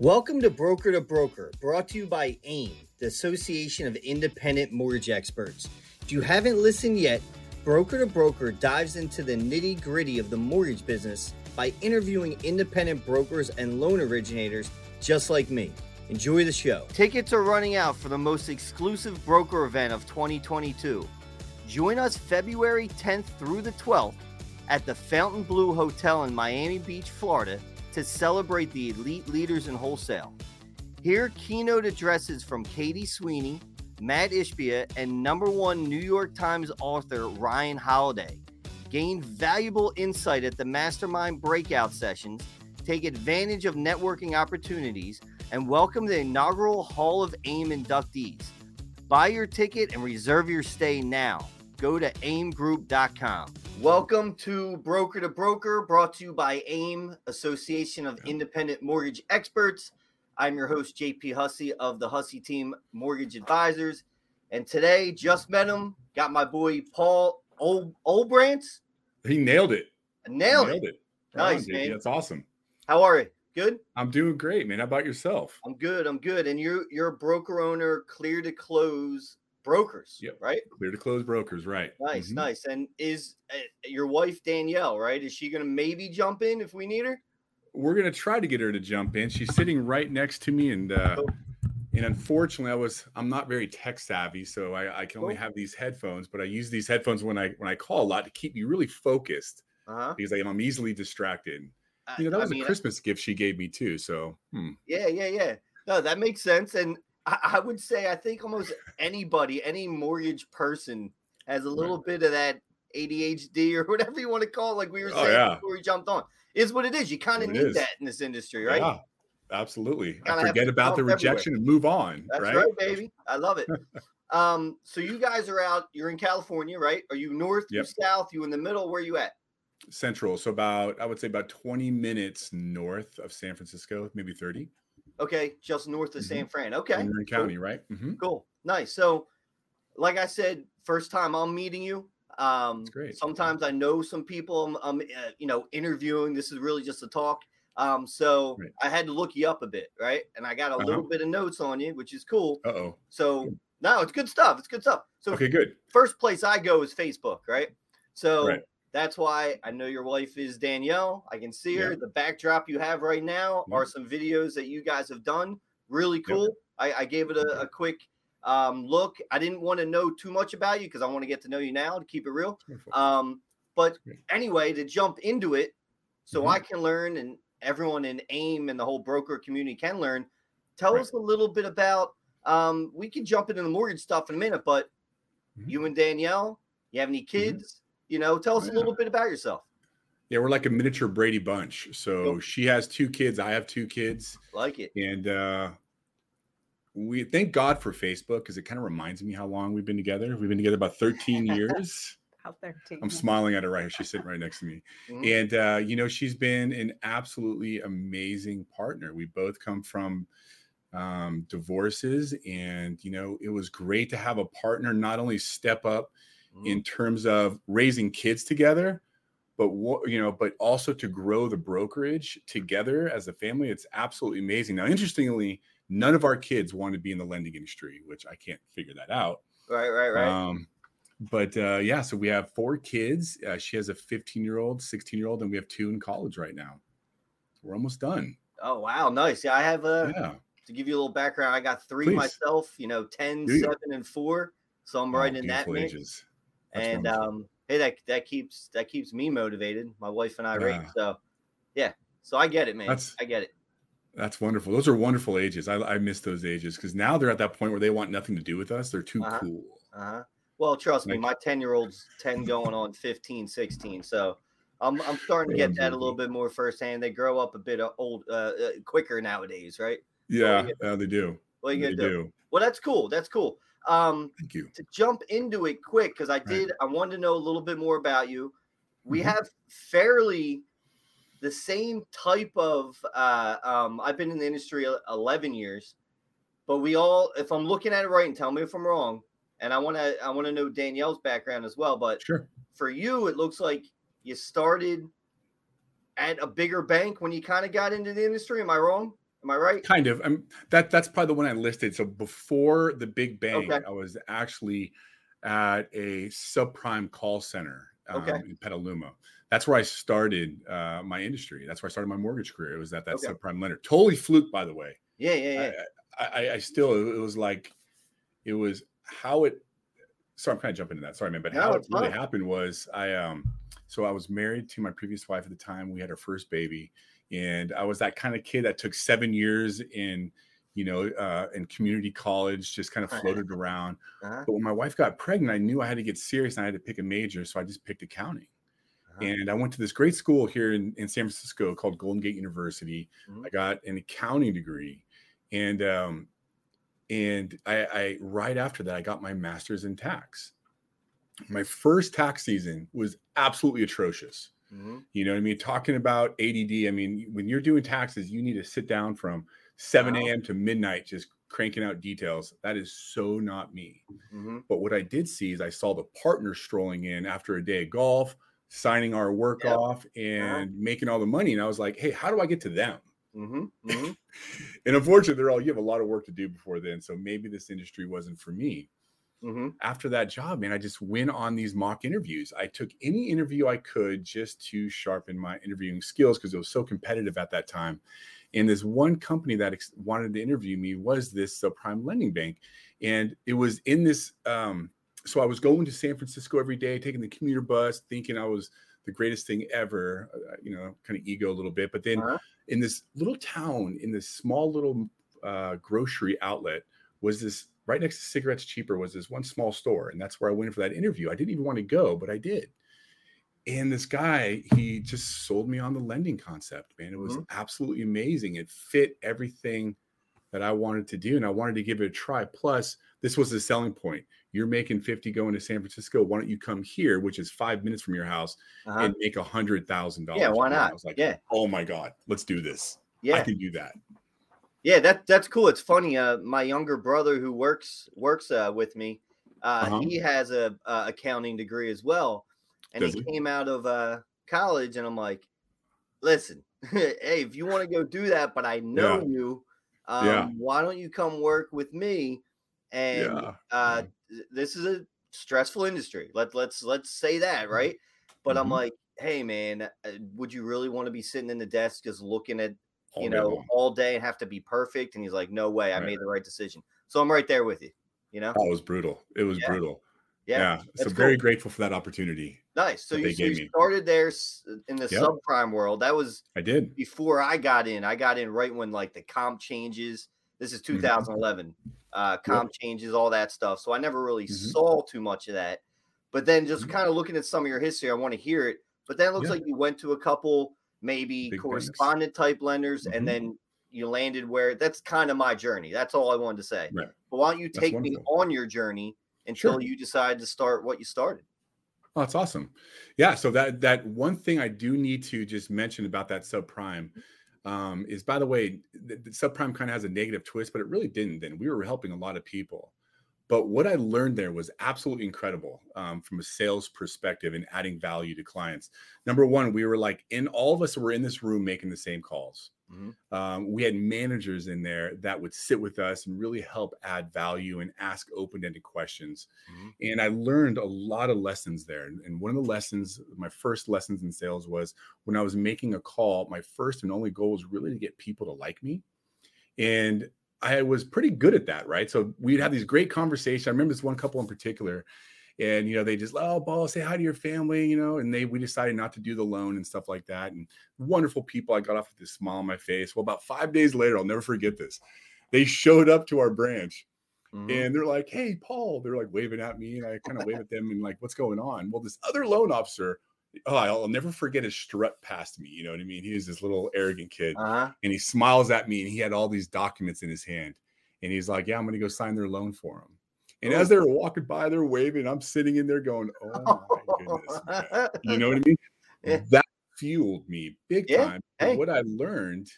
Welcome to Broker to Broker, brought to you by AIM, the Association of Independent Mortgage Experts. If you haven't listened yet, Broker to Broker dives into the nitty gritty of the mortgage business by interviewing independent brokers and loan originators just like me. Enjoy the show. Tickets are running out for the most exclusive broker event of 2022. Join us February 10th through the 12th at the Fontainebleau Hotel in Miami Beach, Florida to celebrate the elite leaders in wholesale. Hear keynote addresses from Katie Sweeney, Matt Ishbia, and number one New York Times author Ryan Holiday. Gain valuable insight at the mastermind breakout sessions, take advantage of networking opportunities, and welcome the inaugural Hall of AIM inductees. Buy your ticket and reserve your stay now. Go to aimgroup.com. Welcome to Broker to Broker, brought to you by AIM, Association of Independent Mortgage Experts. I'm your host, JP Hussey of the Hussey Team Mortgage Advisors. And today, just met him, got my boy Paul Ol- Olbrantz. He nailed it. Nailed, nailed it. it. Nice, on, man. That's awesome. How are you? Good? I'm doing great, man. How about yourself? I'm good. I'm good. And you're you're a broker owner, clear to close brokers, Yep. right? Clear to close brokers, right? Nice, Mhm. nice. And is uh, your wife Danielle, right? Is she going to maybe jump in if we need her? We're gonna try to get her to jump in. She's sitting right next to me, and uh, Cool. and unfortunately, I was I'm not very tech savvy, so I, I can only Cool. have these headphones. But I use these headphones when I when I call a lot to keep me really focused Uh-huh. because I, I'm easily distracted. I- You know, that I was mean, a Christmas gift she gave me too. So hmm. Yeah, yeah, yeah. No, that makes sense. And I, I would say I think almost anybody, any mortgage person has a little bit of that ADHD or whatever you want to call it, like we were Oh, saying yeah. before we jumped on. Is what it is. You kind of need is. that in this industry, right? Yeah, absolutely. I forget about the bump everywhere. rejection and move on. That's right? right? baby. I love it. um, so you guys are out, you're in California, right? Are you north, you south, you in the middle? Where you at? Central. So about I would say about 20 minutes north of San Francisco, maybe 30. Okay, just north of San Fran. Okay. cool. County, right? hmm Cool. Nice. So, like I said, first time I'm meeting you. Um. Sometimes I know some people I'm, I'm uh, you know, interviewing. This is really just a talk. Um, so Right. I had to look you up a bit, right? And I got a Uh-huh. little bit of notes on you, which is cool. Uh oh. So no, it's good stuff. It's good stuff. So Okay, good. first place I go is Facebook, right? So Right. That's why I know your wife is Danielle. I can see her. The backdrop you have right now Yeah. are some videos that you guys have done. Really cool. I, I gave it a, a quick um, look. I didn't want to know too much about you because I want to get to know you now to keep it real. Um, but anyway, to jump into it, so Mhm. I can learn and everyone in AIM and the whole broker community can learn. Tell Right. us a little bit about. Um, we can jump into the mortgage stuff in a minute, but Mhm. you and Danielle, you have any kids? You know, tell us a little bit about yourself. yeah, we're like a miniature Brady bunch. So Cool. she has two kids, I have two kids, Like it. and uh we thank God for Facebook because it kind of reminds me how long we've been together. We've been together about 13 years. out there too. I'm smiling at her right here. She's sitting right next to me. Mhm. And uh, you know, she's been an absolutely amazing partner. We both come from um, divorces, and you know, it was great to have a partner not only step up Mhm. in terms of raising kids together, but what you know, but also to grow the brokerage together as a family. It's absolutely amazing. Now, interestingly, none of our kids want to be in the lending industry, which I can't figure that out. Right, right, right. Um, but uh, yeah, so we have four kids. Uh, she has a 15 year old, 16 year old, and we have two in college right now. We're almost done. oh wow, nice. Yeah, I have a. yeah. To give you a little background, I got three Please. myself. You know, 10, Do you? 7, and four. So I'm right in that beautiful mix. That's and um, hey, that that keeps that keeps me motivated. My wife and I rate. Yeah. So yeah, so I get it, man. That's- I get it. That's wonderful. Those are wonderful ages. I, I miss those ages because now they're at that point where they want nothing to do with us. They're too Uh-huh. cool. Uh huh. Well, trust me, my 10 year old's 10 going on 15, 16. So I'm, I'm starting to get that a little bit more firsthand. They grow up a bit uh, old, uh, uh, quicker nowadays, right? Yeah, yeah, they do. What you They to do? do. Well, that's cool. That's cool. Um, Thank you. to jump into it quick, because I did, I wanted to know a little bit more about you. We Mhm. have fairly the same type of, uh, um, I've been in the industry 11 years, but we all, if I'm looking at it right, and tell me if I'm wrong, and I want to, I want to know Danielle's background as well, but Sure. for you, it looks like you started at a bigger bank when you kind of got into the industry. Am I wrong? Am I right? Kind of. I'm that that's probably the one I listed. So before the Big Bang, Okay. I was actually at a subprime call center um, Okay. in Petaluma. That's where I started uh, my industry. That's where I started my mortgage career. It was at that Okay. subprime lender. Totally fluke, by the way. Yeah, yeah, yeah. I, I, I still it was like it was how it sorry i'm kind of jumping into that sorry man but No, how it really fine. happened was i um so i was married to my previous wife at the time we had our first baby and i was that kind of kid that took seven years in you know uh in community college just kind of floated around Uh-huh. but when my wife got pregnant i knew i had to get serious and i had to pick a major so i just picked accounting Uh-huh. and I went to this great school here in, in San Francisco called Golden Gate University. Mhm. I got an accounting degree, and um, and I, I right after that I got my master's in tax. My first tax season was absolutely atrocious. Mhm. You know what I mean? Talking about ADD. I mean, when you're doing taxes, you need to sit down from 7 Wow. a.m. to midnight just cranking out details. That is so not me. Mhm. But what I did see is I saw the partners strolling in after a day of golf, signing our work Yep. off and making all the money. And I was like, hey, how do I get to them? Mhm. Mhm. And unfortunately, they're all you have a lot of work to do before then. So maybe this industry wasn't for me. Mhm. After that job, man, I just went on these mock interviews. I took any interview I could just to sharpen my interviewing skills because it was so competitive at that time. And this one company that ex- wanted to interview me was this subprime lending bank. And it was in this. Um, so I was going to San Francisco every day, taking the commuter bus, thinking I was the greatest thing ever, uh, you know, kind of ego a little bit. But then Uh-huh. in this little town, in this small little uh, grocery outlet, was this right next to Cigarettes Cheaper was this one small store, and that's where I went for that interview. I didn't even want to go, but I did. And this guy, he just sold me on the lending concept, man. It was Mhm. absolutely amazing. It fit everything that I wanted to do, and I wanted to give it a try. Plus, this was the selling point. You're making 50 going to San Francisco. Why don't you come here, which is five minutes from your house, Uh-huh. and make a hundred thousand dollars? Yeah, why not I was like, Yeah. oh my God, let's do this. Yeah, I can do that. Yeah, that that's cool. It's funny. Uh, my younger brother who works works uh, with me, uh, Uh-huh. he has a, a accounting degree as well, and Does he he? came out of uh, college. And I'm like, listen, hey, if you want to go do that, but I know Yeah. you, um, Yeah. why don't you come work with me? And Yeah. uh, this is a stressful industry. Let let's let's say that, right? But I'm Mhm. like, hey, man, uh, would you really want to be sitting in the desk just looking at All you know, long. all day and have to be perfect. And he's like, no way, I made the right decision. So I'm right there with you. You know, Oh, it was brutal. It was Yeah. brutal. yeah, Yeah. So that's very grateful for that opportunity. nice. So you, so you started there in the Yep. subprime world. That was I did. before I got in. I got in right when like the comp changes. This is Mhm. 2011. Uh, comp changes, all that stuff. So I never really Mhm. saw too much of that. But then just Mhm. kind of looking at some of your history, I want to hear it. But then it looks Yeah. like you went to a couple maybe Big banks. correspondent type lenders, Mhm. and then you landed where that's kind of my journey. That's all I wanted to say. Right. But why don't you take me on your journey until Sure. you decide to start what you started? Oh, that's awesome. Yeah. So that that one thing I do need to just mention about that subprime um, is, by the way, the, the subprime kind of has a negative twist, but it really didn't. Then we were helping a lot of people. But what I learned there was absolutely incredible um, from a sales perspective and adding value to clients. Number one, we were like, in all of us were in this room making the same calls. Mhm. Um, we had managers in there that would sit with us and really help add value and ask open-ended questions. Mhm. And I learned a lot of lessons there. And one of the lessons, my first lessons in sales was when I was making a call, my first and only goal was really to get people to like me. And I was pretty good at that, right? So we'd have these great conversations. I remember this one couple in particular, and you know, they just, oh, ball, say hi to your family, you know, and they we decided not to do the loan and stuff like that. And wonderful people. I got off with this smile on my face. Well, about five days later, I'll never forget this. They showed up to our branch Mhm. and they're like, "Hey, Paul." They're like waving at me, and I kind of wave at them and like, "What's going on?" Well, this other loan officer, oh, I'll never forget his strut past me. You know what I mean? He was this little arrogant kid, Uh-huh. and he smiles at me, and he had all these documents in his hand, and he's like, "Yeah, I'm going to go sign their loan for him." And as they're walking by, they're waving. I'm sitting in there going, "Oh my goodness!" man." You know what I mean? Yeah. That fueled me big Yeah, time. Hey. What I learned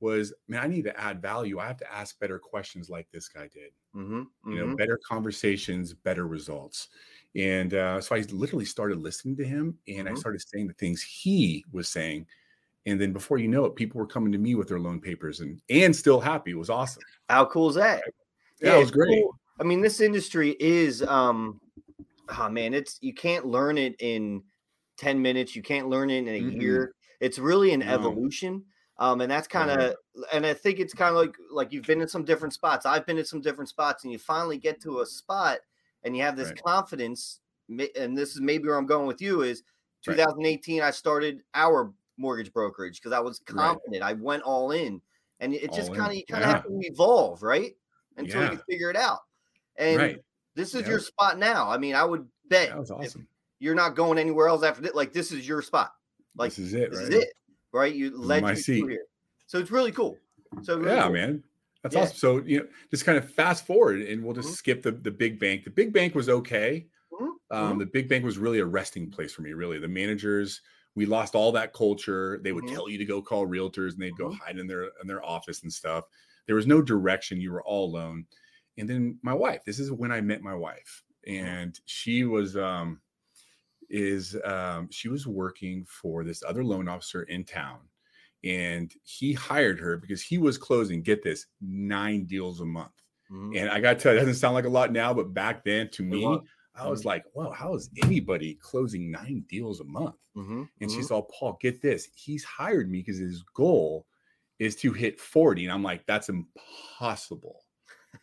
was, man, I need to add value. I have to ask better questions like this guy did Mhm, you know mhm. better conversations better results and uh, so i literally started listening to him and i Mhm. started saying the things he was saying And then before you know it, people were coming to me with their loan papers and and still happy. It was awesome. How cool is that? Yeah, it was great. cool. I mean, this industry is um oh man, it's you can't learn it in 10 minutes, you can't learn it in a Mm-mm. year. It's really an No. evolution. Um, and that's kind of and I think it's kind of like like you've been in some different spots. I've been in some different spots, and you finally get to a spot and you have this Right. confidence. And this is maybe where I'm going with you is Right. 2018, I started our mortgage brokerage because I was Right. confident. I went all in. And it just kind of you kind of have to evolve, right? Until you figure it out. And right. this is Yep. your spot now. I mean, I would bet That was awesome. you're not going anywhere else after this. Like this is your spot. Like this is it, this right? is it, right? You led my you seat. here, so it's really cool. So really yeah, cool. man. That's Yeah. awesome. So you know, just kind of fast forward, and we'll just Mhm. skip the the big bank. The big bank was okay. Mhm, Um, mhm. The big bank was really a resting place for me. Really, the managers. We lost all that culture. They would Mhm. tell you to go call realtors, and they'd go Mhm. hide in their in their office and stuff. There was no direction. You were all alone. And then my wife. This is when I met my wife, Mm-hmm. and she was um, is um, she was working for this other loan officer in town and he hired her because he was closing get this nine deals a month. Mhm. and i gotta tell you it doesn't sound like a lot now but back then to me i was like whoa how is anybody closing nine deals a month? Mhm, and mhm. she's all paul get this he's hired me because his goal is to hit 40 and i'm like that's impossible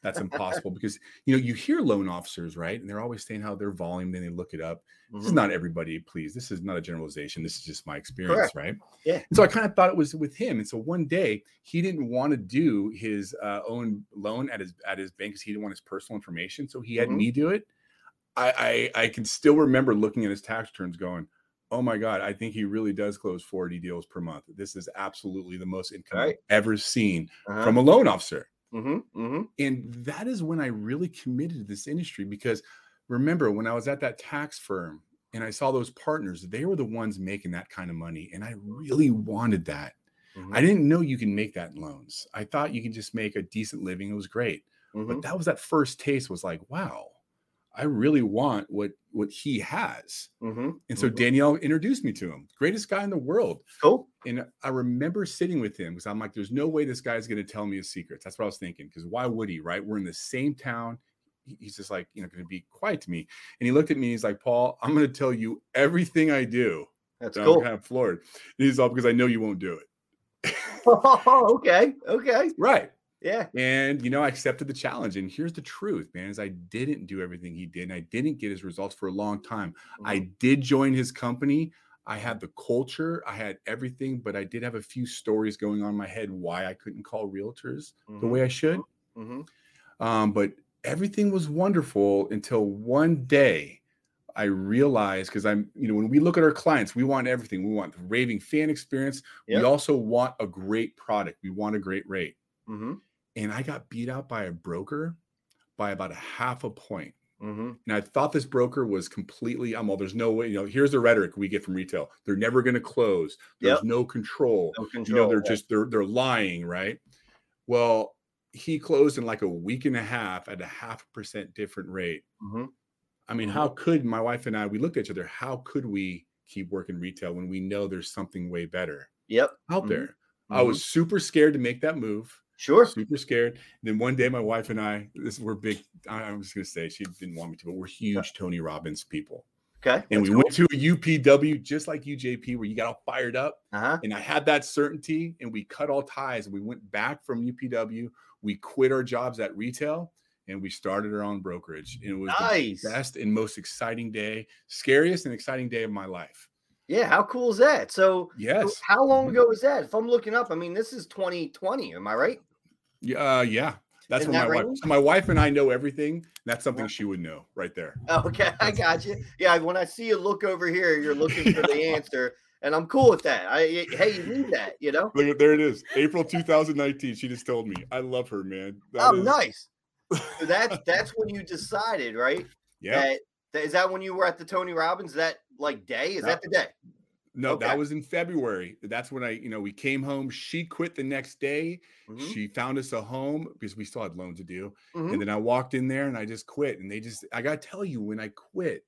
that's impossible because you know you hear loan officers right and they're always saying how their volume then they look it up this is Mhm. not everybody, please. This is not a generalization. This is just my experience, Correct. right? Yeah. And so I kind of thought it was with him. And so one day he didn't want to do his uh, own loan at his at his bank because he didn't want his personal information. So he had Mhm. me do it. I, I I can still remember looking at his tax returns, going, "Oh my god, I think he really does close forty deals per month. This is absolutely the most income Right. I've ever seen Uh-huh. from a loan officer." Mhm, mhm. and that is when I really committed to this industry because remember when I was at that tax firm and I saw those partners, they were the ones making that kind of money. And I really wanted that. I Mhm, didn't know you can make that in loans. I thought you can just make a decent living. It was great. But that was that first taste was like, wow, I really want what what he has. Mhm, And so mhm. Danielle introduced me to him. Greatest guy in the world. cool. And I remember sitting with him because I'm like, there's no way this guy's going to tell me his secrets. That's what I was thinking. Because why would he, right? We're in the same town. He's just like, you know, going to be quiet to me. And he looked at me. He's like, Paul, I'm going to tell you everything I do. That's And cool. I'm kind of floored. And he's all because I know you won't do it. okay, okay, right. Yeah. And, you know, I accepted the challenge. And here's the truth, man, is I didn't do everything he did. And I didn't get his results for a long time. I Mhm, did join his company. I had the culture, I had everything, but I did have a few stories going on in my head why I couldn't call realtors the mhm, way I should. mhm. Um, but everything was wonderful until one day I realized because I'm, you know, when we look at our clients, we want everything. We want the raving fan experience. Yep. We also want a great product. We want a great rate. Mhm, And I got beat out by a broker by about a half a point. mhm. And I thought this broker was completely, I'm all, there's no way, you know, here's the rhetoric we get from retail. They're never going to close. There's Yep. no control. No You know, they're yeah. just, they're, they're lying, right? Well, he closed in like a week and a half at a half percent different rate. Mhm, I mean, Mhm. how could my wife and I, we looked at each other, how could we keep working retail when we know there's something way better Yep. out Mhm. there? I was super scared to make that move sure. super scared. And then one day, my wife and I, this we're big. I- I'm gonna say she didn't want me to, but we're huge Tony Robbins people. Okay. And we went to a UPW just like UJP, where you got all fired up. Uh huh. And I had that certainty, and we cut all ties. And we went back from UPW. We quit our jobs at retail, and we started our own brokerage. And it was Nice. the best and most exciting day, scariest and exciting day of my life. Yeah. How cool is that? So, so Yes. how long Mhm. ago was that? If I'm looking up, I mean, this is 2020. Am I right? Yeah. Uh, yeah. That's In when my that wife. So my wife and I know everything. That's something she would know right there. Okay, I got you. Yeah, when I see you look over here, you're looking for the answer, and I'm cool with that. I hey, you need that, you know. Look, there it is. April 2019. She just told me. I love her, man. That oh, is- nice. So that's that's when you decided, right? Yeah. That, that is that when you were at the Tony Robbins that like day? Is that the day? No, okay. that was in February. That's when I, you know, we came home. She quit the next day. Mhm, She found us a home because we still had loans to do. mhm. And then I walked in there and I just quit. And they just, I got to tell you, when I quit,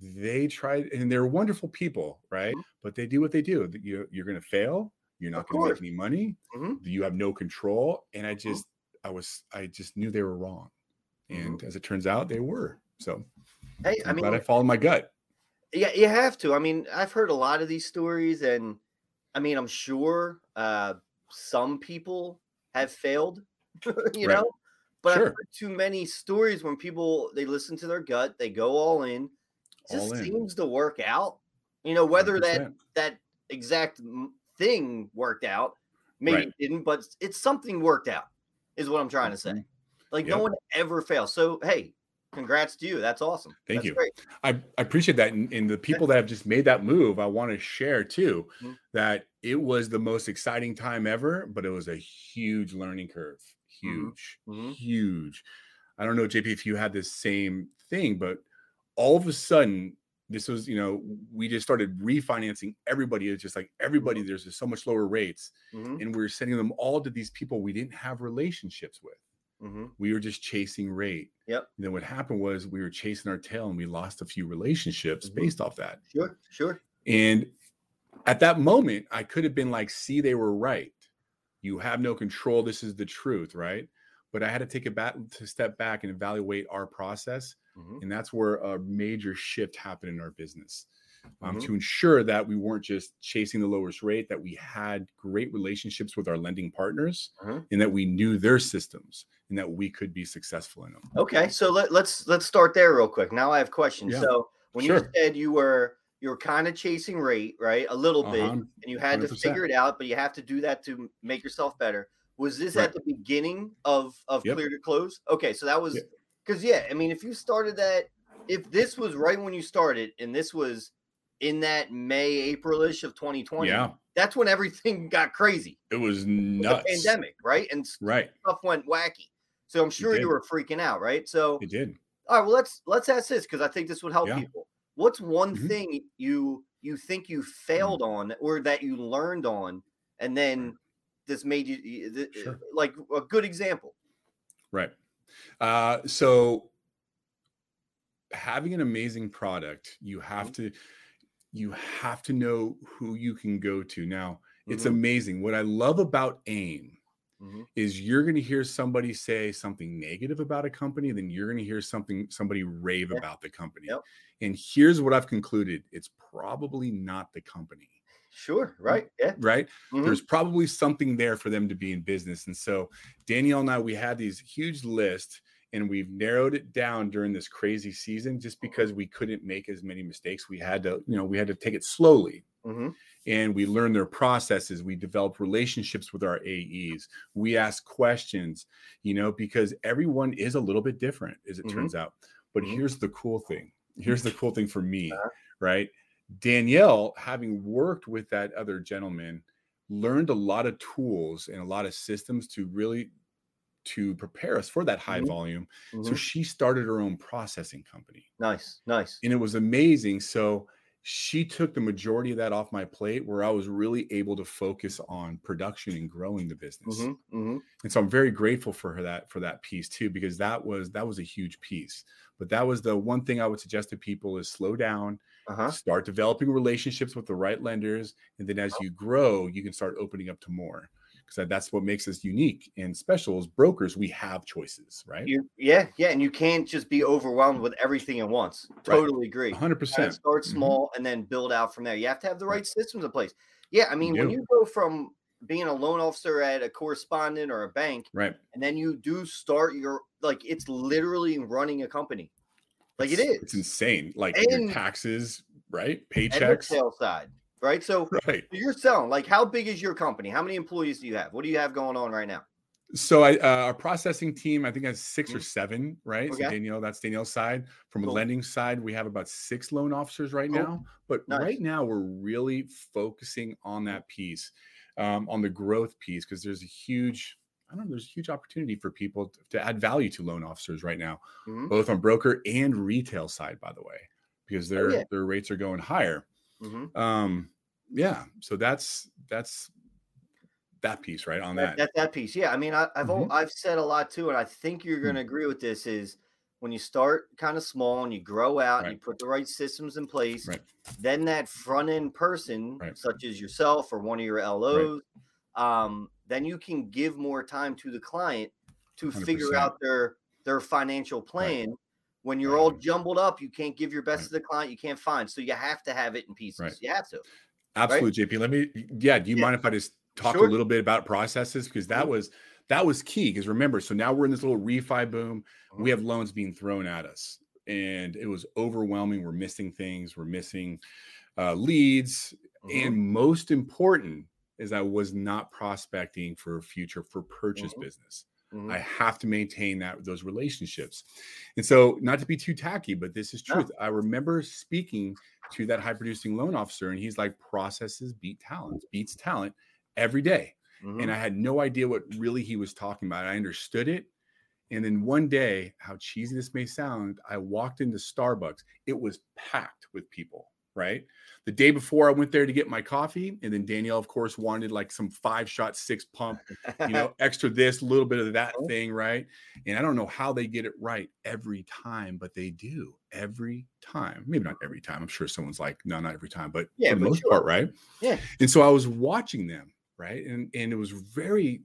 they tried, and they're wonderful people, right? Mhm. But they do what they do. You, you're going to fail. You're not going to make any money. Mhm. You have no control. And I Mhm. just, I was, I just knew they were wrong. Mhm. And as it turns out, they were. So Hey, I'm I mean, glad I followed my gut. Yeah, you have to. I mean, I've heard a lot of these stories, and I mean, I'm sure uh, some people have failed, you Right. know, but I've heard too many stories when people they listen to their gut, they go all in. It just All in. seems to work out, you know, whether that 100%. that exact thing worked out, maybe Right. it didn't, but it's something worked out, is what I'm trying to say. Mhm. Like no one ever fails. So hey, congrats to you. That's awesome. Thank That's you. Great. I, I appreciate that. And, and the people that have just made that move, I want to share too Mhm. that it was the most exciting time ever, but it was a huge learning curve. Mhm. Huge, Mhm. huge. I don't know, JP, if you had this same thing, but all of a sudden, this was, you know, we just started refinancing everybody. It's just like everybody, there's just so much lower rates. Mhm. And we are sending them all to these people we didn't have relationships with Mhm. we were just chasing rate. Yep. And then what happened was we were chasing our tail and we lost a few relationships Mhm. based off that. Sure, sure. And at that moment, I could have been like, see, they were right. You have no control. This is the truth, right? But I had to take it back to step back and evaluate our process. Mhm. And that's where a major shift happened in our business. Um, Mhm. to ensure that we weren't just chasing the lowest rate, that we had great relationships with our lending partners, Uh-huh. and that we knew their systems, and that we could be successful in them. Okay, so let, let's let's start there real quick. Now I have questions. Yeah. So when you said you were you were kind of chasing rate, right, a little bit, Uh-huh. and you had to 100%. figure it out, but you have to do that to make yourself better. Was this Right. at the beginning of of Yep. clear to close? Okay, so that was Yep. because yeah, I mean, if you started that, if this was right when you started, and this was in that May April-ish of 2020, Yeah, that's when everything got crazy. it was nuts. The pandemic, right, and Right, stuff went wacky. So I'm sure you were freaking out, right? So it did. all right, well let's let's ask this because I think this would help Yeah. people. What's one Mhm. thing you you think you Mm. failed on or that you learned on, and then this made you Sure. like a good example? Right. Uh, so having an amazing product, you have Mm-hmm. to you have to know who you can go to. Now, it's Mhm, amazing. What I love about AIM mhm. is you're going to hear somebody say something negative about a company, then you're going to hear something somebody rave Yeah. about the company. Yep. And here's what I've concluded: it's probably not the company, Sure, right? Yeah. right? mhm, there's probably something there for them to be in business. And so Danielle and I, we had these huge lists and we've narrowed it down during this crazy season just because we couldn't make as many mistakes. We had to, you know, we had to take it slowly mhm, and we learn their processes. We develop relationships with our AEs. We ask questions, you know, because everyone is a little bit different, as it Mhm. turns out. But Mhm. here's the cool thing. Here's the cool thing for me, Uh-huh. right? Danielle, having worked with that other gentleman, learned a lot of tools and a lot of systems to really to prepare us for that high Mhm. volume. So mhm. she started her own processing company Nice, nice. and it was amazing. So she took the majority of that off my plate where I was really able to focus on production and growing the business. Mhm, mhm. And so I'm very grateful for her that for that piece too, because that was that was a huge piece. But that was the one thing I would suggest to people is slow down, Uh-huh. start developing relationships with the right lenders, and then as you grow, you can start opening up to more. Because that's what makes us unique and special as brokers. We have choices, right? You, yeah, yeah, and you can't just be overwhelmed with everything at once. Totally agree. 100 Kinda percent. start Mhm. small and then build out from there. You have to have the Right. right systems in place. Yeah, I mean, when do. you go from being a loan officer at a correspondent or a bank, Right. and then you do start your like it's literally running a company. Like it It's- It's insane. Like And- your taxes, right? and the Paychecks. sales side, right? So Right. you're selling. Like, how big is your company? How many employees do you have? What do you have going on right now? So I uh, our processing team, I think has 6 or Mhm. seven, right? Okay. So Danielle, that's Danielle's side. From a Cool. lending side, we have about six loan officers right Cool. now. But Nice. right now, we're really focusing on that piece, um, on the growth piece, because there's a huge, I don't know, there's a huge opportunity for people to, add value to loan officers right now, Mhm, both on broker and retail side, by the way, because their Oh, yeah. their rates are going higher. Mhm. Um, yeah, so that's that's that piece right on That, that. that that piece, yeah. I mean, I, I've al- Mhm. I've said a lot too, and I think you're Mm. going to agree with this. Is when you start kind of small and you grow out Right. and you put the right systems in place, Right. then that front end person, Right. such as yourself or one of your LOs, um, then you can give more time to the client to figure 100%. out their their financial plan. When you're all jumbled up, you can't give your best Right. to the client. You can't find, so you have to have it in pieces. Right. You have to. Absolutely, JP. Let me. Yeah. Do you Yeah. mind if I just talk Sure. a little bit about processes because that Mhm. was that was key. Because remember, so now we're in this little refi boom. We have loans being thrown at us, and it was overwhelming. We're missing things. We're missing uh, leads, Mhm. and most important is I was not prospecting for future for purchase Mhm. business. Mhm. I have to maintain that those relationships. And so, not to be too tacky, but this is truth. I remember speaking to that high producing loan officer, and he's like, processes beat talent, beats talent every day. Mhm. And I had no idea what really he was talking about. I understood it. And then one day, how cheesy this may sound, I walked into Starbucks. It was packed with people, right? The day before I went there to get my coffee. And then Danielle, of course, wanted like some five shot, six pump, you know, extra this, a little bit of that thing, right? And I don't know how they get it right every time, but they do every time. Maybe not every time. I'm sure someone's like, no, not every time, but Yeah, for the most sure. part, right? Yeah. And so I was watching them, right? And and it was very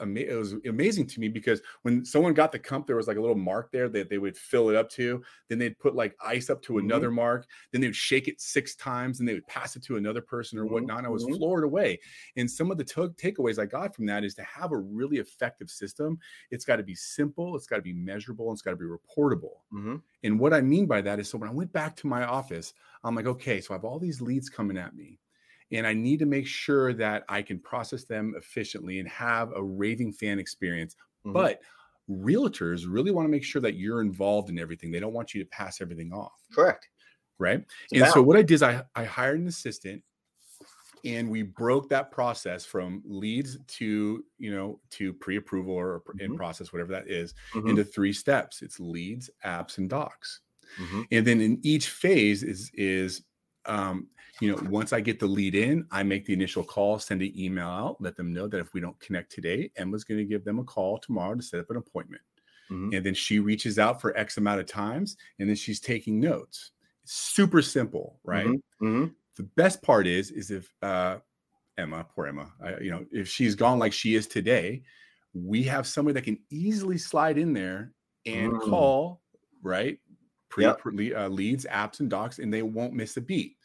it was amazing to me because when someone got the cup, there was like a little mark there that they would fill it up to. Then they'd put like ice up to Mhm. another mark. Then they would shake it six times, and they would pass it to another person or Mhm, whatnot. I was mhm. floored away. And some of the to- takeaways I got from that is to have a really effective system. It's got to be simple. It's got to be measurable. And it's got to be reportable. Mhm. And what I mean by that is so when I went back to my office, I'm like, okay, so I have all these leads coming at me. And I need to make sure that I can process them efficiently and have a raving fan experience. Mhm. But realtors really want to make sure that you're involved in everything. They don't want you to pass everything off. correct. Right. It's And so what I did is I, I hired an assistant and we broke that process from leads to, you know, to pre-approval or in Mhm. process, whatever that is, Mhm. into three steps. It's leads, apps, and docs Mhm. and then in each phase is is um, you know once i get the lead in i make the initial call send an email out let them know that if we don't connect today emma's going to give them a call tomorrow to set up an appointment Mhm. and then she reaches out for x amount of times and then she's taking notes it's super simple right Mhm. Mhm. the best part is is if uh emma poor emma I, you know if she's gone like she is today we have somebody that can easily slide in there and Mm. call right pre Yep. pre- uh, leads apps and docs and they won't miss a beat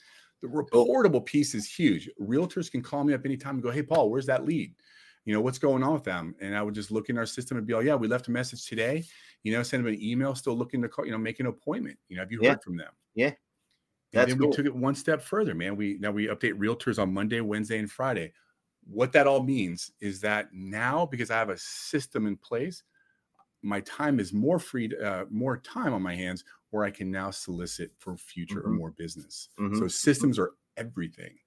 the reportable piece is huge realtors can call me up anytime and go hey paul where's that lead you know what's going on with them and i would just look in our system and be like yeah we left a message today you know send them an email still looking to call you know make an appointment you know have you Yeah. heard from them Yeah. and That's then cool. we took it one step further, man. We now we update realtors on Monday, Wednesday, and Friday. What that all means is that now, because I have a system in place, my time is more free, to- uh, more time on my hands, where I can now solicit for future or Mhm. more business. Mhm. So systems are everything.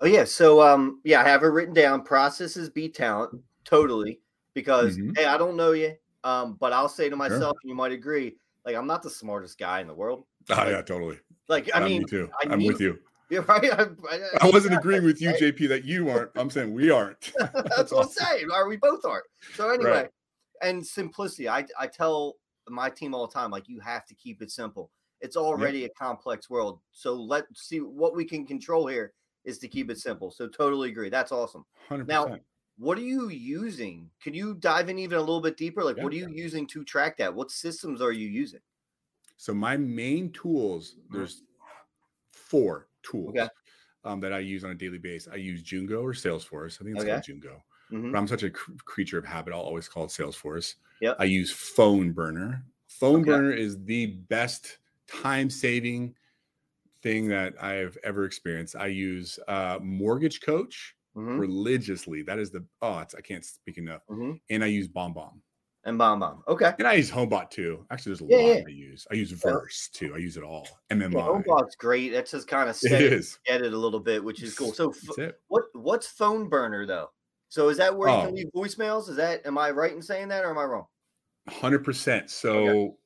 Oh yeah, so um yeah, I have it written down. Processes beat talent totally because Mhm. hey, I don't know you, um, but I'll say to myself, and you might agree, like I'm not the smartest guy in the world. Oh Like, yeah, totally. Like I mean, me too. I I'm with you. yeah, right. I, I, I wasn't agreeing with you, right? JP, that you aren't. I'm saying we aren't. That's what I'm saying. Or we both are. So anyway, Right. and simplicity. I I tell my team all the time, like you have to keep it simple. It's already a complex world. So let's see what we can control here is to keep it simple. So totally agree. That's awesome. Hundred Now. What are you using? Can you dive in even a little bit deeper? Like, Yeah. what are you using to track that? What systems are you using? So my main tools, there's four tools Okay. um, that I use on a daily basis. I use Jungo or Salesforce. I think it's Okay. called Jungo. Mhm. But I'm such a cr- creature of habit. I'll always call it Salesforce. Yep. I use Phone Burner. Phone Okay. Burner is the best time saving thing that I've ever experienced. I use uh, Mortgage Coach Mhm. religiously. That is the oh, it's, I can't speak enough. Mhm. And I use Bomb Bomb. And Bomb Bomb. Okay. And I use HomeBot too. Actually, there's a Yeah, lot yeah. I use. I use Verse too. I use it all. MMI. Yeah, HomeBot's great. That's just kind of set it, it a little bit, which is cool. So, f- what what's Phone Burner though? So, is that where you Oh. can leave voicemails? Is that am I right in saying that, or am I wrong? Hundred percent. So,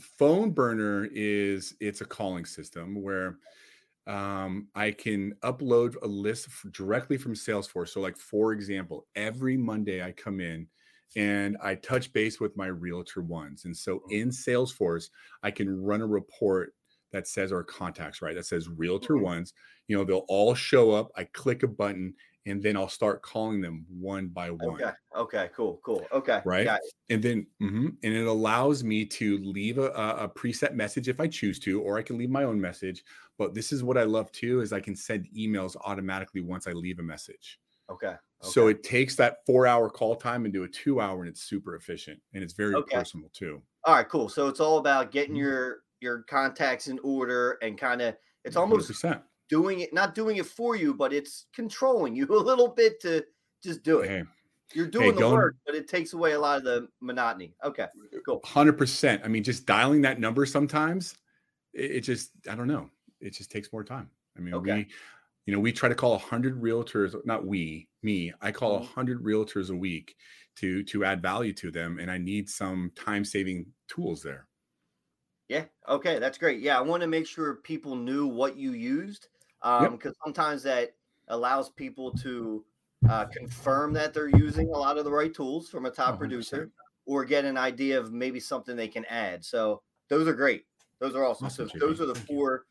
phone burner is it's a calling system where um, I can upload a list directly from Salesforce. So, like for example, every Monday I come in and I touch base with my realtor ones. And so Mm-hmm. in Salesforce, I can run a report that says our contacts, right? That says realtor Mhm. ones. You know, they'll all show up. I click a button and then I'll start calling them one by one. Okay. Okay. Cool. Cool. Okay. Right. And then, mhm, and it allows me to leave a, a preset message if I choose to, or I can leave my own message. But this is what I love too: is I can send emails automatically once I leave a message. Okay. So it takes that four-hour call time into a two-hour, and it's super efficient and it's very Okay. personal too. All right. Cool. So it's all about getting Mhm. your your contacts in order and kind of it's almost 100%. Doing it, not doing it for you, but it's controlling you a little bit to just do it. Hey, You're doing the going- work, but it takes away a lot of the monotony. Okay. Cool. hundred percent. I mean, just dialing that number sometimes, it, it just I don't know. It just takes more time. I mean, Okay. we, you know, we try to call hundred realtors. Not we, me. I call Mhm. hundred realtors a week to to add value to them, and I need some time saving tools there. Yeah. Okay. That's great. Yeah. I want to make sure people knew what you used Yep. because sometimes that allows people to uh, confirm that they're using a lot of the right tools from a top 100%. producer or get an idea of maybe something they can add. So those are great. Those are awesome. Awesome, so those are the Thank you. four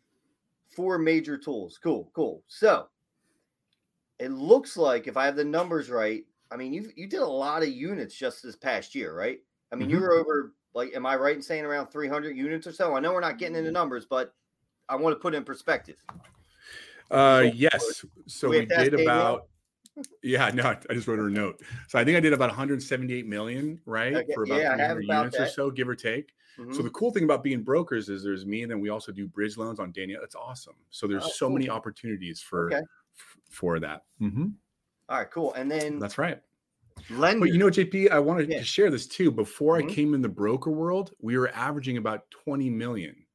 four major tools. Cool. Cool. So it looks like if I have the numbers right, I mean you you did a lot of units just this past year, right? I mean, you Mhm. were over like, am I right in saying around 300 units or so? I know we're not getting into numbers, but I want to put it in perspective. Uh, yes. So we we have to ask did about. Yeah, no, I just wrote her a note. So I think I did about 178 million, right, Okay, for about yeah, 300 about units or so, give or take. So Mhm. the cool thing about being brokers is there's me, and then we also do bridge loans on Danielle. It's awesome. So there's Oh, so cool. many opportunities for Okay. f- for that. Mm-hmm. All right, cool. And then That's right. But you know, JP, I wanted Yeah. to share this too. Before Mhm. I came in the broker world, we were averaging about 20 million,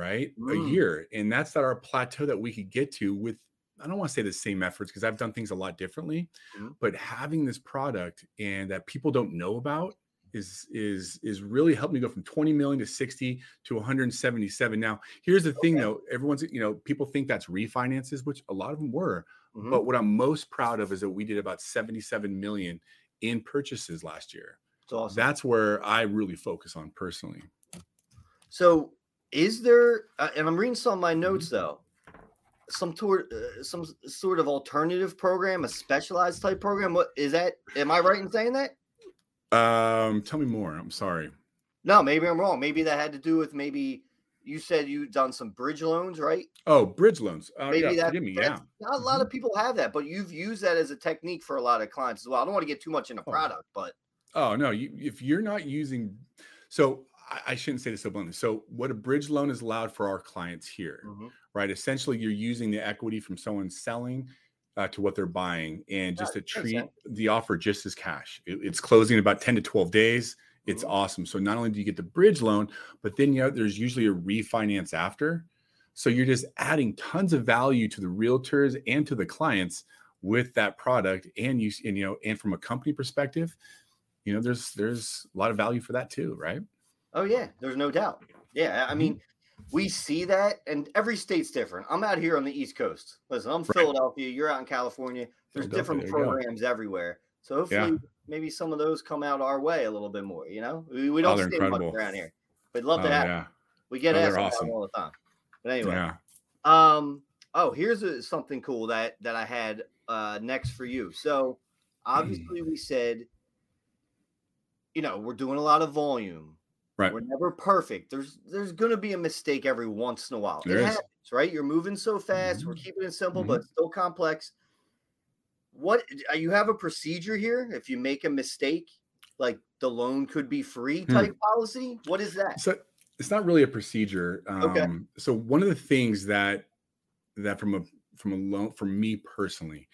right, Mm. a year, and that's at our plateau that we could get to with. I don't want to say the same efforts because I've done things a lot differently, Mhm. but having this product and that people don't know about is is is really helped me go from 20 million to 60 to 177 now here's the thing Okay. though everyone's you know people think that's refinances which a lot of them were Mhm. but what I'm most proud of is that we did about 77 million in purchases last year. It's awesome. That's where I really focus on personally. So, is there? Uh, and I'm reading some of my Mm-hmm. notes though. Some sort, uh, some sort of alternative program, a specialized type program. What is that? Am I right in saying that? Um, tell me more. I'm sorry. No, maybe I'm wrong. Maybe that had to do with maybe you said you done some bridge loans, right? Oh, bridge loans. Uh, Maybe yeah, that, me. Yeah. Mm-hmm. Not a lot of people have that, but you've used that as a technique for a lot of clients as well. I don't want to get too much into Oh. product, but Oh no, you, if you're not using, so I, I shouldn't say this so bluntly. So what a bridge loan is allowed for our clients here, right? Essentially, you're using the equity from someone selling uh, to what they're buying, and just Right, to treat the offer just as cash. It- it's closing in about 10 to 12 days. It's Mhm. awesome. So not only do you get the bridge loan, but then you know, there's usually a refinance after. So you're just adding tons of value to the realtors and to the clients with that product, and you and you know, and from a company perspective, you know, there's there's a lot of value for that too, right? Oh yeah, there's no doubt. Yeah, I Mhm. mean, we see that, and every state's different. I'm out here on the East Coast. Listen, I'm Philadelphia. You're out in California. There's different you go. programs everywhere. So hopefully, Yeah. maybe some of those come out our way a little bit more. You know, we, we Oh, don't they're see much around here. We'd love Oh, to have. yeah, We get Oh, asked awesome. all the time. But anyway, yeah. um, oh, here's a, something cool that that I had uh next for you. So obviously, we said, you know, we're doing a lot of volume. Right. We're never perfect. There's there's gonna be a mistake every once in a while. There it is. happens, right? You're moving so fast. We're Mhm. keeping it simple, Mhm. but still complex. What uh, you have a procedure here? If you make a mistake, like the loan could be free Hmm. type policy. What is that? So it's not really a procedure. Um, Okay. So one of the things that that from a from a loan from me personally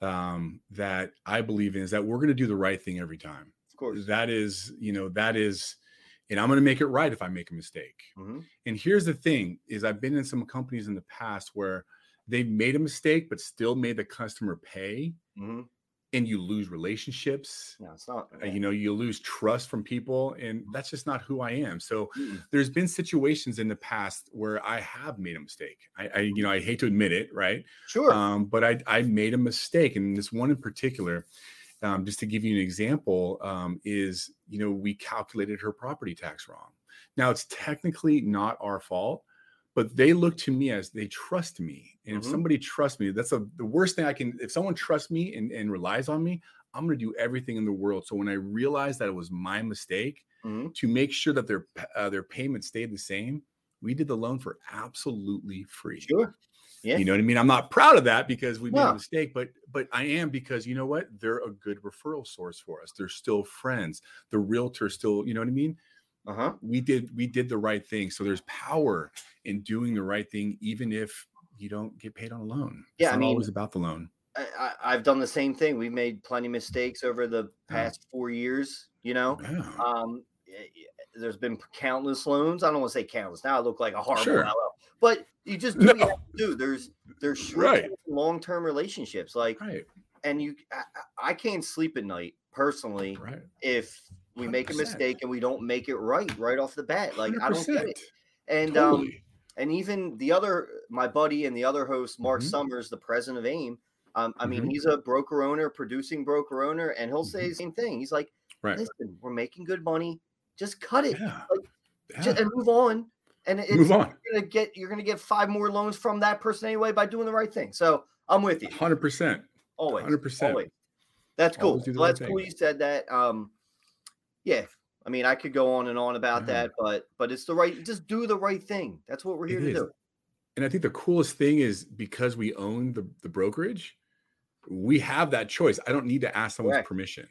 um, that I believe in is that we're going to do the right thing every time. Of course. That is, you know, that is, and I'm going to make it right if I make a mistake. Mhm. And here's the thing: is I've been in some companies in the past where they've made a mistake but still made the customer pay, Mhm. and you lose relationships No, it's not. uh, you know you lose trust from people and that's just not who i am so Mm-mm. there's been situations in the past where i have made a mistake i, I you know i hate to admit it right Sure. um, but I, I made a mistake and this one in particular um, just to give you an example, um, is you know we calculated her property tax wrong. Now it's technically not our fault, but they look to me as they trust me, and Mhm. if somebody trusts me, that's a, the worst thing I can. If someone trusts me and, and relies on me, I'm going to do everything in the world. So when I realized that it was my mistake Mhm. to make sure that their uh, their payment stayed the same, we did the loan for absolutely free. Sure. Yeah. You know what I mean? I'm not proud of that because we made No. a mistake, but but I am because you know what? They're a good referral source for us. They're still friends. The realtor still, you know what I mean? Uh huh. We did we did the right thing. So there's power in doing the right thing, even if you don't get paid on a loan. Yeah, it's I not mean- always about the loan. I, I, I've done the same thing. We've made plenty of mistakes over the past four years. You know, Yeah. um, y- there's been countless loans. I don't want to say countless. Now I look like a horrible Sure. LO. But you just do what you do. There's there's short Right. long term relationships. Like, right. and you, I, I can't sleep at night personally Right. if we make a mistake and we don't make it right right off the bat. Like I don't get it. 100%. And um, and even the other my buddy and the other host mark Mhm. summers the president of aim um, i mean Mhm. he's a broker owner producing broker owner and he'll say Mhm. the same thing he's like right. listen we're making good money just cut it Yeah. like, Yeah. and move on and it's Move on. you're gonna get you're gonna get five more loans from that person anyway by doing the right thing so i'm with you 100%. always 100%. always that's cool well, right that's cool thing. you said that um yeah I mean, I could go on and on about Yeah. that, but but it's the right. Just do the right thing. That's what we're here It to is. do. And I think the coolest thing is because we own the, the brokerage, we have that choice. I don't need to ask someone's Correct. permission.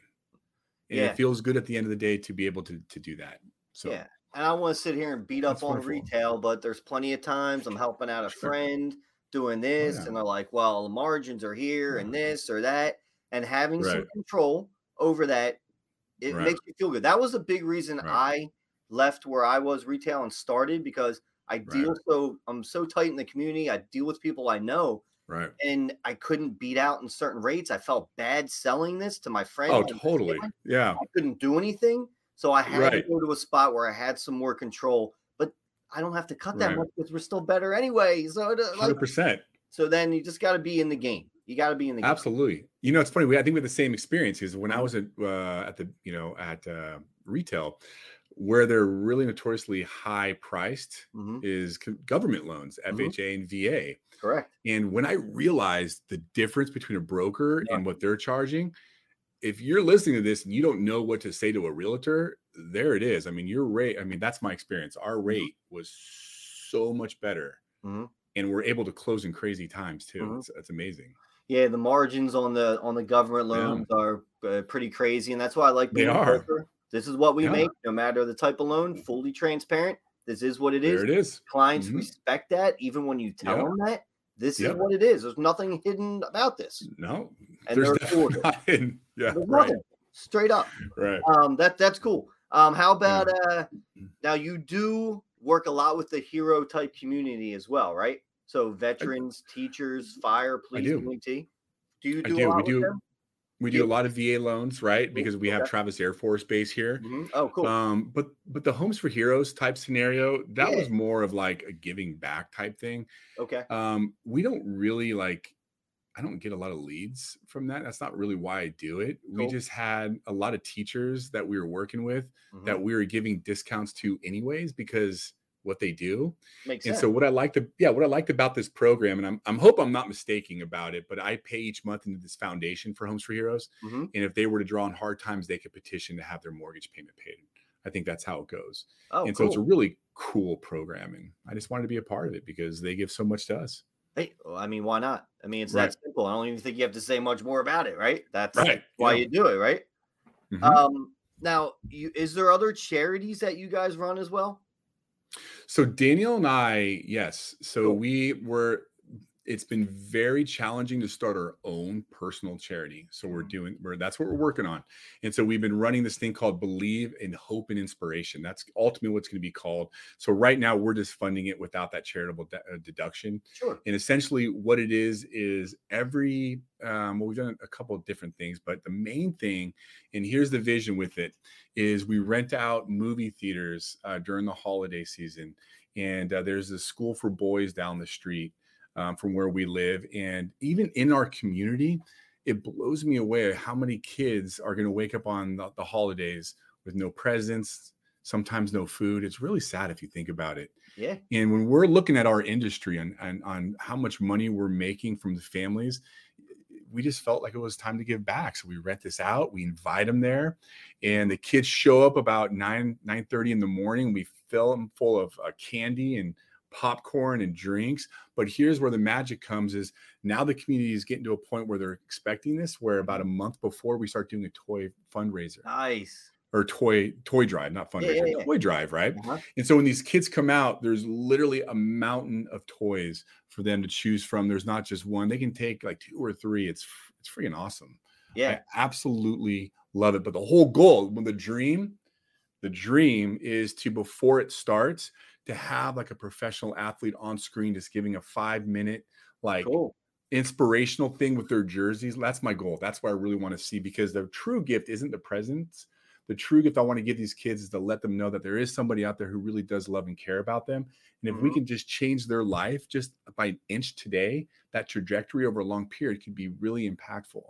And Yeah. it feels good at the end of the day to be able to, to do that. So yeah. And I want to sit here and beat up on wonderful. retail, but there's plenty of times I'm helping out a Sure. friend doing oh, this, Oh, yeah. and they're like, well, the margins are here and this or that. And having some control over that, it Right. makes you feel good. That was a big reason Right. I left where I was retail and started because I deal so I'm so tight in the community. I deal with people I know, right. and I couldn't beat out in certain rates. I felt bad selling this to my friend. Oh, totally. family. Yeah. I couldn't do anything. So I had Right. to go to a spot where I had some more control, but I don't have to cut that Right. much because we're still better anyway. So, like, Hundred percent. so then you just got to be in the game. You got to be in the game. Absolutely. You know, it's funny. We I think we had the same experience because when I Mhm. was at uh, at the you know at uh, retail, where they're really notoriously high priced Mhm. is government loans. FHA and VA. Correct. And when I realized the difference between a broker Yeah. and what they're charging, if you're listening to this and you don't know what to say to a realtor, there it is. I mean, your rate, I mean, that's my experience. Our Mm-hmm. rate was so much better. Mhm. And we're able to close in crazy times too. Mhm. It's, it's amazing. Yeah, the margins on the on the government Yeah. loans are uh, pretty crazy, and that's why I like They being a are. broker. This is what we Yeah. make, no matter the type of loan. Fully transparent. This is what it is. There it is. Clients Mhm. respect that, even when you tell them that. This is what it is. There's nothing hidden about this. No, And there's they're not hidden. Yeah, There's right, nothing. Straight up. right. Um, that that's cool. Um, how about uh now you do work a lot with the hero type community as well, right? So veterans, teachers, fire, police. EMT. Do you do, a do. lot We with do. them? We do a lot of VA loans, right? Because we have Okay. Travis Air Force Base here. Mhm. Oh, cool. Um, but but the Homes for Heroes type scenario, that Yeah. was more of like a giving back type thing. okay. Um, we don't really like I don't get a lot of leads from that. That's not really why I do it. We just had a lot of teachers that we were working with that Mhm. we were giving discounts to anyways because what they do. makes And sense. so what I liked, yeah, what I liked about this program, and I'm I'm hope I'm not mistaking about it, but I pay each month into this foundation for Homes for Heroes, Mhm. and if they were to draw on hard times, they could petition to have their mortgage payment paid. I think that's how it goes. Oh, and cool. so it's a really cool program, and I just wanted to be a part of it because they give so much to us. Hey, well, I mean, why not? I mean, it's Right. that simple. I don't even think you have to say much more about it, right? That's Right, why yeah. you do it, right? Mhm. Um, now, you is there other charities that you guys run as well? So Daniel and I, yes. So Cool. we were. It's been very challenging to start our own personal charity. So we're Mhm. doing. We're that's what we're working on. And so we've been running this thing called Believe in Hope and Inspiration. That's ultimately what's going to be called. So right now we're just funding it without that charitable de- uh, deduction. Sure. And essentially, what it is is every um, well, we've done a couple of different things, but the main thing, and here's the vision with it, is we rent out movie theaters uh, during the holiday season, and uh, there's a school for boys down the street um, from where we live, and even in our community. it blows me away how many kids are going to wake up on the, the holidays with no presents, sometimes no food. It's really sad if you think about it. Yeah. And when we're looking at our industry and, and on how much money we're making from the families, we just felt like it was time to give back. So we rent this out, we invite them there, and the kids show up about 9 9 30 in the morning. We fill them full of uh, candy and popcorn and drinks. But here's where the magic comes is now the community is getting to a point where they're expecting this, where about a month before we start doing a toy fundraiser. Nice. Or toy toy drive, not fundraiser, yeah, yeah, yeah. toy drive, right? Uh-huh. And so when these kids come out, there's literally a mountain of toys for them to choose from. There's not just one; they can take like two or three. It's it's freaking awesome. Yeah, I absolutely love it. But the whole goal, when the dream, the dream is to before it starts to have like a professional athlete on screen just giving a five minute like cool. inspirational thing with their jerseys that's my goal that's what i really want to see because the true gift isn't the presents the true gift i want to give these kids is to let them know that there is somebody out there who really does love and care about them and if mm-hmm. we can just change their life just by an inch today that trajectory over a long period could be really impactful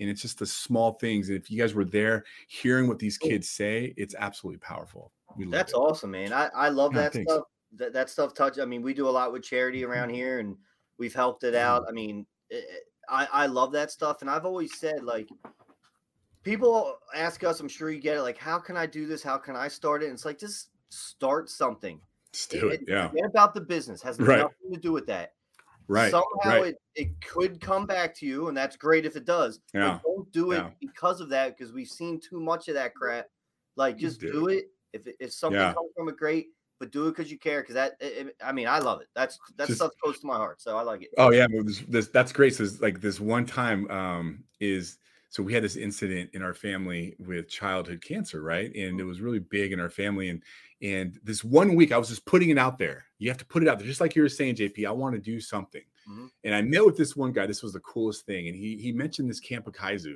and it's just the small things. And if you guys were there hearing what these kids say, it's absolutely powerful. That's it. awesome, man. I, I love that stuff. That, that stuff touch. I mean, we do a lot with charity mm-hmm. around here and we've helped it mm-hmm. out. I mean, it, I, I love that stuff. And I've always said, like, people ask us, I'm sure you get it, like, how can I do this? How can I start it? And it's like, just start something. Just do it. it yeah. About the business. Has right. nothing to do with that. Right. Somehow right. it, it could come back to you, and that's great if it does. Yeah. But don't do it yeah. because of that, because we've seen too much of that crap. Like, just do, do it. If if something yeah. comes from it, great. But do it because you care. Because that, it, I mean, I love it. That's that just, stuff close to my heart, so I like it. Oh yeah, this, this, that's great. So like this one time um, is so we had this incident in our family with childhood cancer, right? And it was really big in our family. And and this one week, I was just putting it out there. You have to put it out there, just like you were saying, JP. I want to do something. Mm-hmm. And I met with this one guy. This was the coolest thing. And he he mentioned this Camp Okizu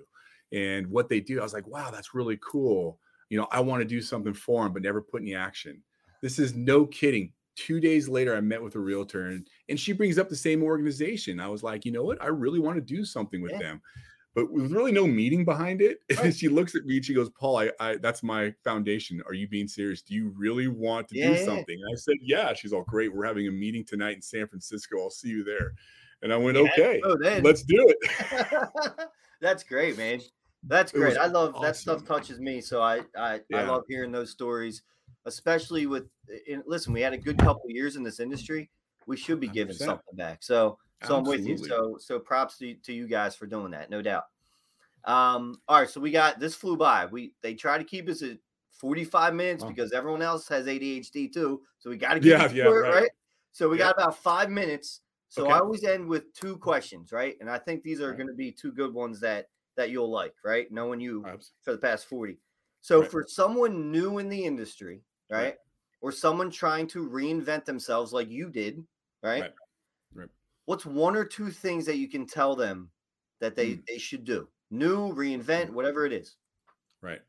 and what they do. I was like, wow, that's really cool. You know, I want to do something for him, but never put any action. This is no kidding. Two days later, I met with a realtor and, and she brings up the same organization. I was like, you know what? I really want to do something with yeah. them but with really no meaning behind it. And she looks at me and she goes, Paul, I, I that's my foundation. Are you being serious? Do you really want to yeah, do something? And I said, Yeah. She's all great. We're having a meeting tonight in San Francisco. I'll see you there. And I went, yeah, Okay, oh, let's do it. that's great, man. That's great. I love awesome. that stuff touches me. So I I, yeah. I love hearing those stories, especially with in, listen, we had a good couple years in this industry. We should be giving 100%. something back. So so Absolutely. I'm with you. So so props to, to you guys for doing that, no doubt. Um, all right, so we got this flew by. We they try to keep us at 45 minutes oh. because everyone else has ADHD too. So we got to get yeah, yeah, right. right. So we yeah. got about five minutes. So okay. I always end with two questions, right? And I think these are right. going to be two good ones that that you'll like, right? Knowing you Absolutely. for the past 40. So right. for someone new in the industry, right? Or someone trying to reinvent themselves like you did, right? what's one or two things that you can tell them that they mm. they should do? New, reinvent, mm. whatever it is. Right.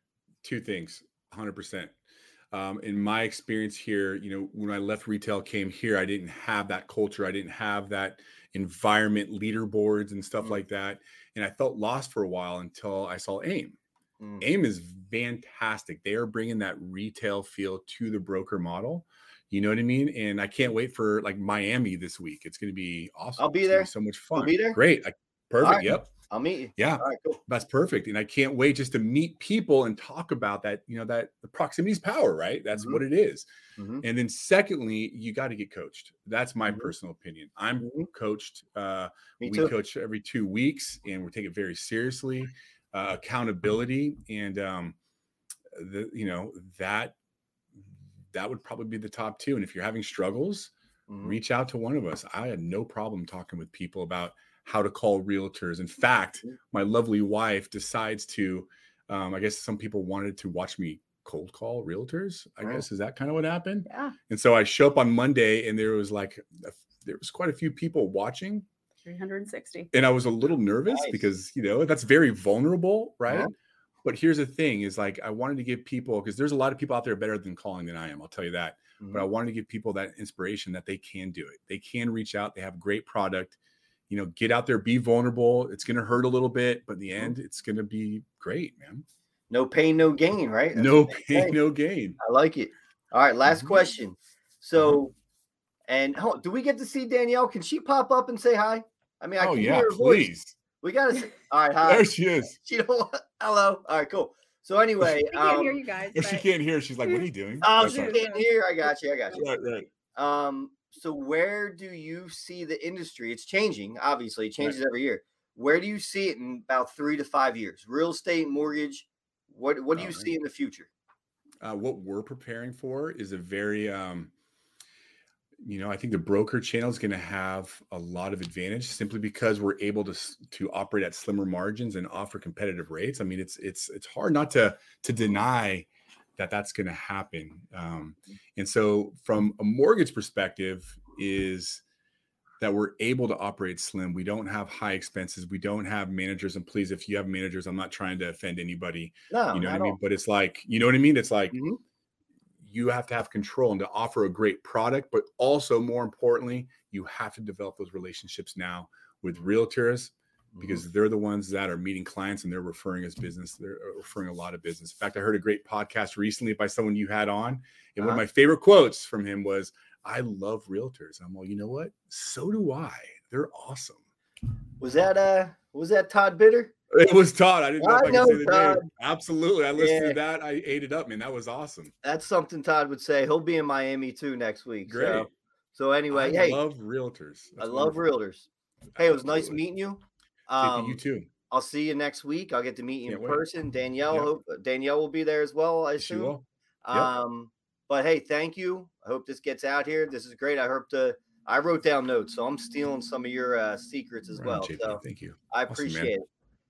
Two things. 100%. Um, in my experience here, you know, when I left retail, came here, I didn't have that culture. I didn't have that environment, leaderboards, and stuff mm. like that. And I felt lost for a while until I saw AIM. Mm. AIM is fantastic. They are bringing that retail feel to the broker model. You know what I mean? And I can't wait for like Miami this week. It's going to be awesome. I'll be there. so much fun. I'll be there. Great. I, perfect. Right. Yep. I'll meet you. Yeah. cool. That's perfect. And I can't wait just to meet people and talk about that, you know, that the proximity is power, right? That's mm-hmm. what it is. Mm-hmm. And then secondly, you got to get coached. That's my mm-hmm. personal opinion. I'm mm-hmm. coached. Uh, Me we too. coach every two weeks and we take it very seriously. Uh, accountability and um, the, you know, that that would probably be the top two. And if you're having struggles, mm-hmm. reach out to one of us. I had no problem talking with people about how to call realtors. In fact, my lovely wife decides to, um, I guess some people wanted to watch me cold call realtors. I guess is that kind of what happened? Yeah. And so I show up on Monday and there was like, a, there was quite a few people watching. 360. And I was a little nervous nice. because, you know, that's very vulnerable, right? Uh-huh. But here's the thing is like I wanted to give people because there's a lot of people out there better than calling than I am. I'll tell you that. Mm-hmm. But I wanted to give people that inspiration that they can do it. They can reach out. They have great product you know, get out there, be vulnerable. It's going to hurt a little bit, but in the end, it's going to be great, man. No pain, no gain, right? That's no pain, no gain. I like it. All right, last mm-hmm. question. So, uh-huh. and oh, do we get to see Danielle? Can she pop up and say hi? I mean, I oh, can yeah, hear her please. voice. We got to. All right, hi. There she is. She don't. Hello. All right, cool. So anyway, I can't um, hear you guys. If but... she can't hear, she's like, "What are you doing?" Oh, she can't hear. I got you. I got you. Right, right. Um, so where do you see the industry? It's changing, obviously, it changes right. every year. Where do you see it in about three to five years? Real estate, mortgage. What what do you right. see in the future? Uh, what we're preparing for is a very um, you know, I think the broker channel is going to have a lot of advantage simply because we're able to to operate at slimmer margins and offer competitive rates. I mean, it's it's it's hard not to to deny that that's going to happen. Um, and so, from a mortgage perspective, is that we're able to operate slim. We don't have high expenses. We don't have managers. And please, if you have managers, I'm not trying to offend anybody. No, you know what I mean. All. But it's like, you know what I mean. It's like mm-hmm. you have to have control and to offer a great product, but also more importantly, you have to develop those relationships now with realtors because mm-hmm. they're the ones that are meeting clients and they're referring us business. They're uh, referring a lot of business. In fact, I heard a great podcast recently by someone you had on, and uh-huh. one of uh-huh. my favorite quotes from him was, "I love realtors." I'm like, you know what? So do I. They're awesome. Was that uh? Was that Todd Bitter? It was Todd. I didn't know I if I know could say the name. Absolutely. I listened yeah. to that. I ate it up, man. That was awesome. That's something Todd would say. He'll be in Miami too next week. Great. So, so anyway, I hey, I love realtors. That's I love wonderful. realtors. Hey, it was nice meeting you. Um, you too. I'll see you next week. I'll get to meet you Can't in person. Danielle, yep. hope, Danielle will be there as well. I assume. Yep. Um, but hey, thank you. I hope this gets out here. This is great. I hope to. I wrote down notes, so I'm stealing some of your uh, secrets as well. So thank you. I appreciate man. it.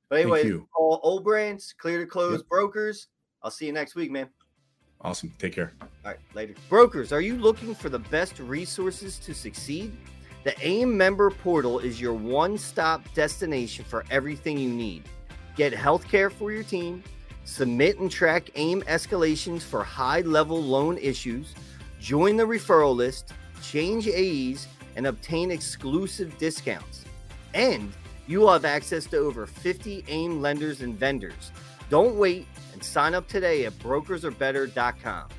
But anyway, all old brands, clear to close yep. brokers. I'll see you next week, man. Awesome. Take care. All right, later. Brokers, are you looking for the best resources to succeed? The AIM member portal is your one stop destination for everything you need. Get healthcare for your team, submit and track AIM escalations for high level loan issues, join the referral list, change AEs, and obtain exclusive discounts. And you will have access to over 50 AIM lenders and vendors. Don't wait and sign up today at brokersarebetter.com.